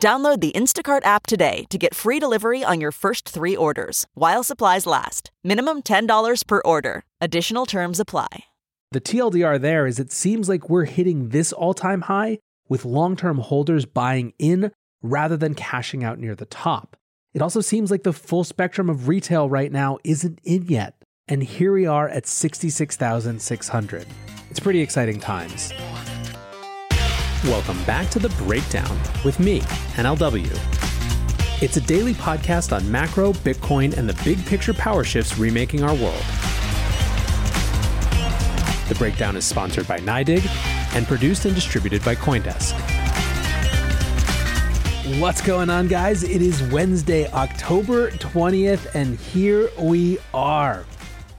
Download the Instacart app today to get free delivery on your first three orders while supplies last. Minimum $10 per order. Additional terms apply. The TLDR there is it seems like we're hitting this all time high with long term holders buying in rather than cashing out near the top. It also seems like the full spectrum of retail right now isn't in yet. And here we are at 66,600. It's pretty exciting times. Welcome back to The Breakdown with me, NLW. It's a daily podcast on macro, Bitcoin, and the big picture power shifts remaking our world. The Breakdown is sponsored by NYDIG and produced and distributed by Coindesk. What's going on, guys? It is Wednesday, October 20th, and here we are.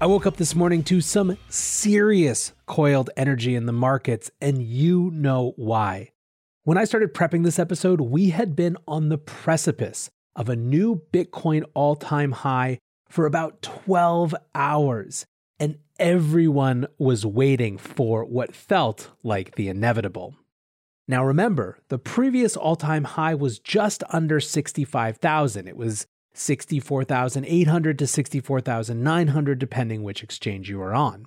I woke up this morning to some serious coiled energy in the markets, and you know why. When I started prepping this episode, we had been on the precipice of a new Bitcoin all time high for about 12 hours, and everyone was waiting for what felt like the inevitable. Now remember, the previous all time high was just under 65,000. It was 64,800 to 64,900, depending which exchange you are on.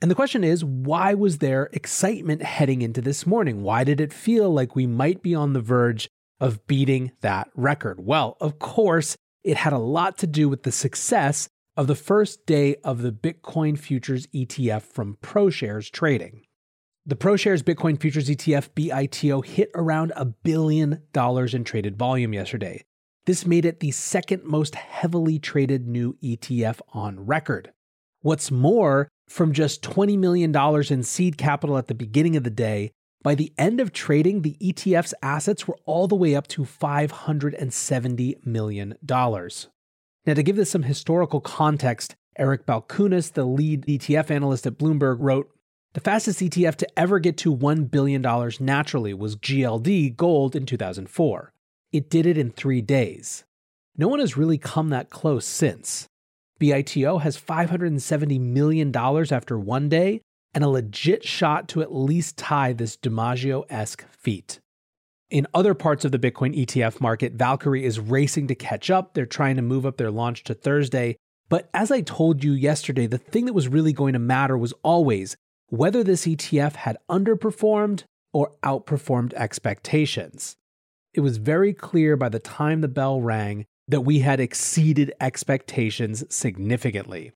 And the question is, why was there excitement heading into this morning? Why did it feel like we might be on the verge of beating that record? Well, of course, it had a lot to do with the success of the first day of the Bitcoin Futures ETF from ProShares trading. The ProShares Bitcoin Futures ETF BITO hit around a billion dollars in traded volume yesterday. This made it the second most heavily traded new ETF on record. What's more, from just $20 million in seed capital at the beginning of the day, by the end of trading, the ETF's assets were all the way up to $570 million. Now, to give this some historical context, Eric Balchunas, the lead ETF analyst at Bloomberg, wrote The fastest ETF to ever get to $1 billion naturally was GLD Gold in 2004. It did it in three days. No one has really come that close since. BITO has $570 million after one day and a legit shot to at least tie this DiMaggio esque feat. In other parts of the Bitcoin ETF market, Valkyrie is racing to catch up. They're trying to move up their launch to Thursday. But as I told you yesterday, the thing that was really going to matter was always whether this ETF had underperformed or outperformed expectations it was very clear by the time the bell rang that we had exceeded expectations significantly.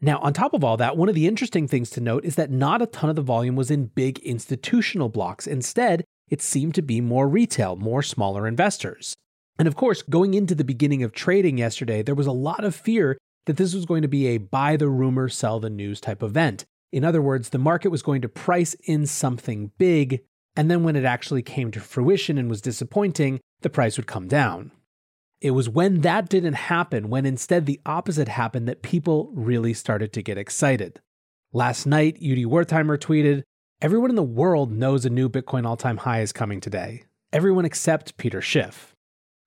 Now, on top of all that, one of the interesting things to note is that not a ton of the volume was in big institutional blocks. Instead, it seemed to be more retail, more smaller investors. And of course, going into the beginning of trading yesterday, there was a lot of fear that this was going to be a buy the rumor, sell the news type event. In other words, the market was going to price in something big and then when it actually came to fruition and was disappointing, the price would come down. It was when that didn't happen, when instead the opposite happened, that people really started to get excited. Last night, Udi Wertheimer tweeted, Everyone in the world knows a new Bitcoin all time high is coming today. Everyone except Peter Schiff.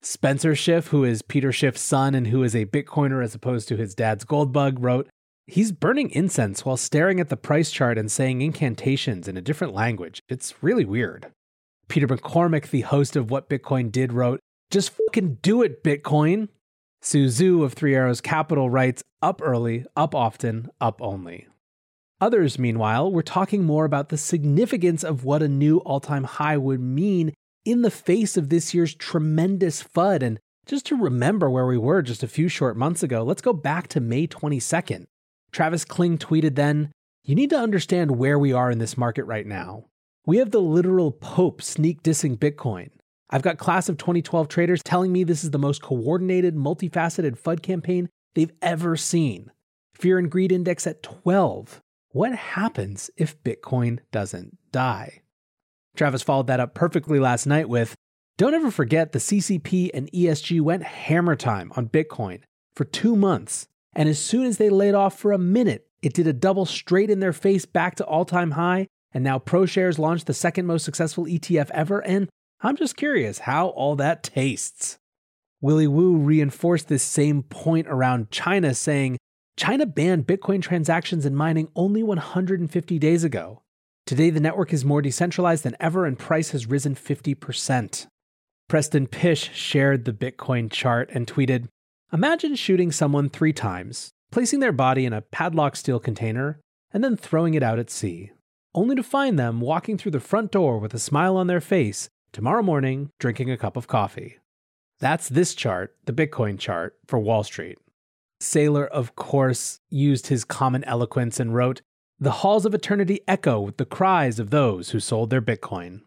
Spencer Schiff, who is Peter Schiff's son and who is a Bitcoiner as opposed to his dad's gold bug, wrote, He's burning incense while staring at the price chart and saying incantations in a different language. It's really weird. Peter McCormack, the host of What Bitcoin Did, wrote, Just fucking do it, Bitcoin. Su Zhu of Three Arrows Capital writes, Up early, up often, up only. Others, meanwhile, were talking more about the significance of what a new all time high would mean in the face of this year's tremendous FUD and Just to remember where we were just a few short months ago, let's go back to May 22nd. Travis Kling tweeted then, You need to understand where we are in this market right now. We have the literal Pope sneak dissing Bitcoin. I've got class of 2012 traders telling me this is the most coordinated, multifaceted FUD campaign they've ever seen. Fear and greed index at 12. What happens if Bitcoin doesn't die? Travis followed that up perfectly last night with Don't ever forget the CCP and ESG went hammer time on Bitcoin for two months. And as soon as they laid off for a minute, it did a double straight in their face back to all time high. And now ProShares launched the second most successful ETF ever. And I'm just curious how all that tastes. Willy Woo reinforced this same point around China, saying China banned Bitcoin transactions and mining only 150 days ago. Today, the network is more decentralized than ever and price has risen 50%. Preston Pysh shared the Bitcoin chart and tweeted Imagine shooting someone three times, placing their body in a padlocked steel container, and then throwing it out at sea, only to find them walking through the front door with a smile on their face tomorrow morning drinking a cup of coffee. That's this chart, the Bitcoin chart, for Wall Street. Saylor, of course, used his common eloquence and wrote, The halls of eternity echo with the cries of those who sold their Bitcoin.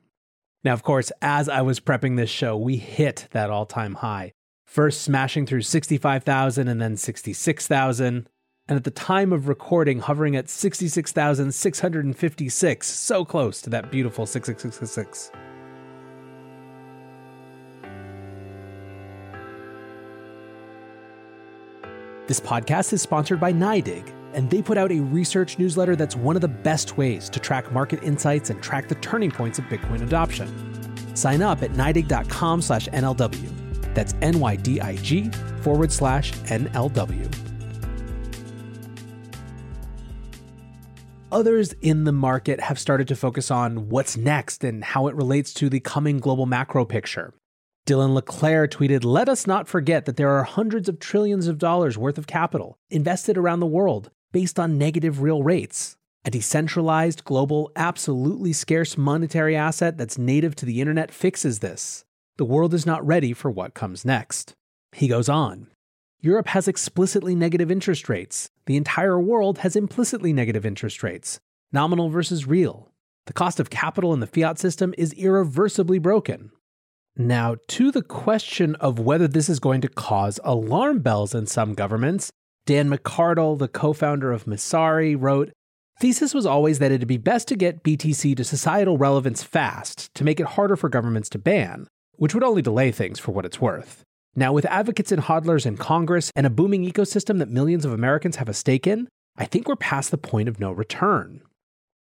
Now, of course, as I was prepping this show, we hit that all time high, first smashing through 65,000 and then 66,000. And at the time of recording, hovering at 66,656, so close to that beautiful 6666. This podcast is sponsored by NYDIG, and they put out a research newsletter that's one of the best ways to track market insights and track the turning points of Bitcoin adoption. Sign up at NYDIG.com slash NLW. That's N-Y-D-I-G forward slash NLW. Others in the market have started to focus on what's next and how it relates to the coming global macro picture. Dylan LeClaire tweeted, Let us not forget that there are hundreds of trillions of dollars worth of capital invested around the world based on negative real rates. A decentralized, global, absolutely scarce monetary asset that's native to the internet fixes this. The world is not ready for what comes next. He goes on Europe has explicitly negative interest rates. The entire world has implicitly negative interest rates, nominal versus real. The cost of capital in the fiat system is irreversibly broken. Now, to the question of whether this is going to cause alarm bells in some governments, Dan McArdle, the co founder of Messari, wrote Thesis was always that it'd be best to get BTC to societal relevance fast to make it harder for governments to ban, which would only delay things for what it's worth. Now, with advocates and hodlers in Congress and a booming ecosystem that millions of Americans have a stake in, I think we're past the point of no return.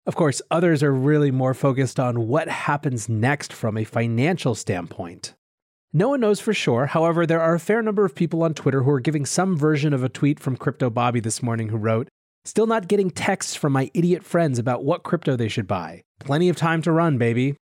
Of course, others are really more focused on what happens next from a financial standpoint. No one knows for sure, however, there are a fair number of people on Twitter who are giving some version of a tweet from Crypto Bobby this morning who wrote, Still not getting texts from my idiot friends about what crypto they should buy. Plenty of time to run, baby.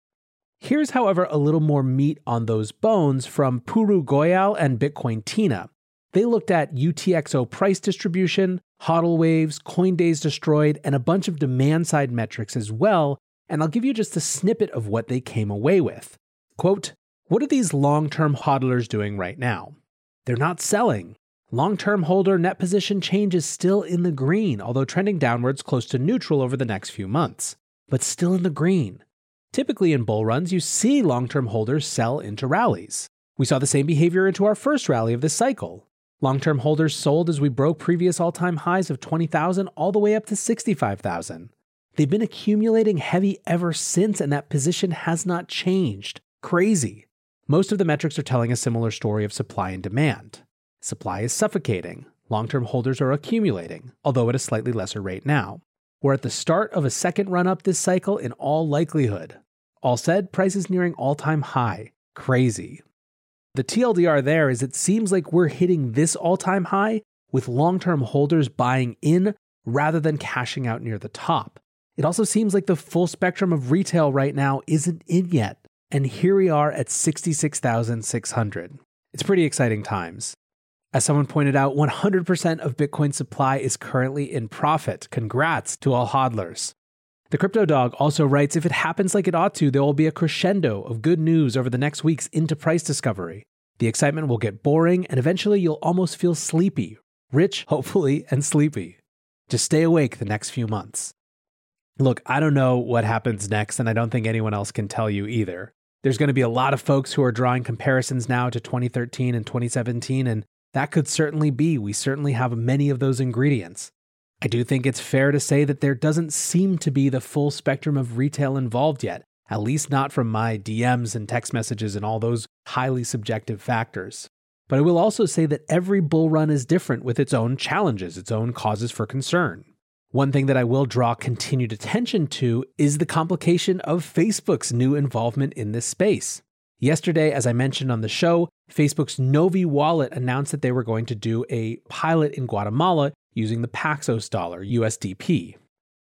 Here's, however, a little more meat on those bones from Puru Goyal and Bitcoin Tina. They looked at UTXO price distribution, hodl waves, coin days destroyed, and a bunch of demand side metrics as well, and I'll give you just a snippet of what they came away with. Quote, what are these long term hodlers doing right now? They're not selling. Long term holder net position change is still in the green, although trending downwards close to neutral over the next few months, but still in the green. Typically in bull runs, you see long term holders sell into rallies. We saw the same behavior into our first rally of this cycle. Long term holders sold as we broke previous all time highs of 20,000 all the way up to 65,000. They've been accumulating heavy ever since, and that position has not changed. Crazy. Most of the metrics are telling a similar story of supply and demand. Supply is suffocating. Long term holders are accumulating, although at a slightly lesser rate now. We're at the start of a second run up this cycle in all likelihood. All said, prices nearing all time high. Crazy. The TLDR there is it seems like we're hitting this all time high with long term holders buying in rather than cashing out near the top. It also seems like the full spectrum of retail right now isn't in yet. And here we are at 66,600. It's pretty exciting times. As someone pointed out, 100% of Bitcoin supply is currently in profit. Congrats to all hodlers. The Crypto Dog also writes if it happens like it ought to, there will be a crescendo of good news over the next weeks into price discovery. The excitement will get boring, and eventually you'll almost feel sleepy, rich, hopefully, and sleepy. Just stay awake the next few months. Look, I don't know what happens next, and I don't think anyone else can tell you either. There's going to be a lot of folks who are drawing comparisons now to 2013 and 2017, and that could certainly be. We certainly have many of those ingredients. I do think it's fair to say that there doesn't seem to be the full spectrum of retail involved yet, at least not from my DMs and text messages and all those highly subjective factors. But I will also say that every bull run is different with its own challenges, its own causes for concern. One thing that I will draw continued attention to is the complication of Facebook's new involvement in this space. Yesterday, as I mentioned on the show, Facebook's Novi wallet announced that they were going to do a pilot in Guatemala using the Paxos dollar, USDP.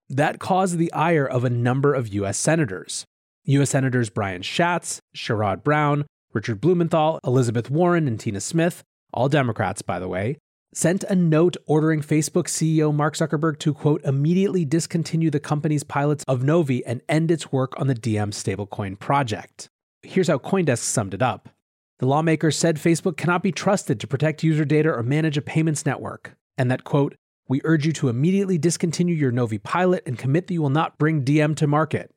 That caused the ire of a number of US senators. US Senators Brian Schatz, Sherrod Brown, Richard Blumenthal, Elizabeth Warren, and Tina Smith, all Democrats, by the way, sent a note ordering Facebook CEO Mark Zuckerberg to, quote, immediately discontinue the company's pilots of Novi and end its work on the Diem stablecoin project. Here's how Coindesk summed it up. The lawmakers said Facebook cannot be trusted to protect user data or manage a payments network, and that, quote, we urge you to immediately discontinue your Novi pilot and commit that you will not bring Diem to market.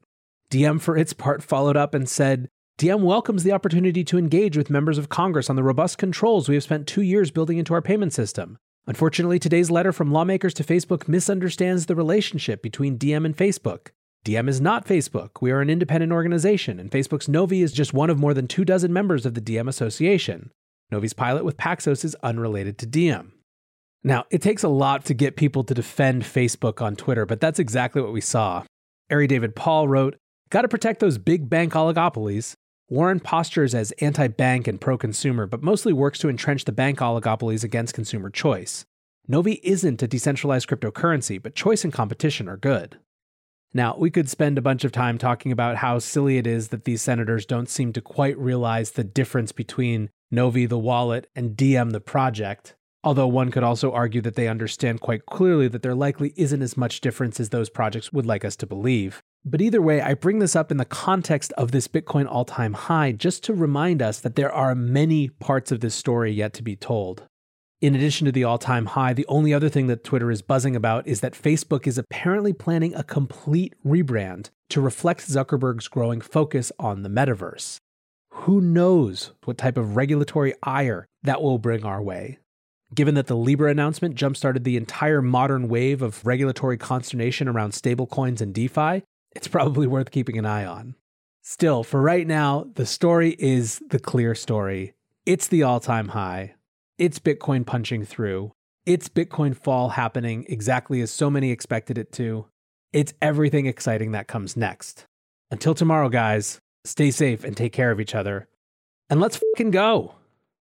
Diem, for its part, followed up and said, Diem welcomes the opportunity to engage with members of Congress on the robust controls we have spent two years building into our payment system. Unfortunately, today's letter from lawmakers to Facebook misunderstands the relationship between Diem and Facebook. Diem is not Facebook. We are an independent organization, and Facebook's Novi is just one of more than two dozen members of the Diem Association. Novi's pilot with Paxos is unrelated to Diem. Now, it takes a lot to get people to defend Facebook on Twitter, but that's exactly what we saw. Ari David Paul wrote, Gotta protect those big bank oligopolies. Warren postures as anti bank and pro consumer, but mostly works to entrench the bank oligopolies against consumer choice. Novi isn't a decentralized cryptocurrency, but choice and competition are good. Now, we could spend a bunch of time talking about how silly it is that these senators don't seem to quite realize the difference between Novi the wallet and Diem the project. Although one could also argue that they understand quite clearly that there likely isn't as much difference as those projects would like us to believe. But either way, I bring this up in the context of this Bitcoin all time high just to remind us that there are many parts of this story yet to be told. In addition to the all time high, the only other thing that Twitter is buzzing about is that Facebook is apparently planning a complete rebrand to reflect Zuckerberg's growing focus on the metaverse. Who knows what type of regulatory ire that will bring our way? Given that the Libra announcement jumpstarted the entire modern wave of regulatory consternation around stablecoins and DeFi, it's probably worth keeping an eye on. Still, for right now, the story is the clear story. It's the all time high. It's Bitcoin punching through. It's Bitcoin fall happening exactly as so many expected it to. It's everything exciting that comes next. Until tomorrow, guys, stay safe and take care of each other. And let's fucking go.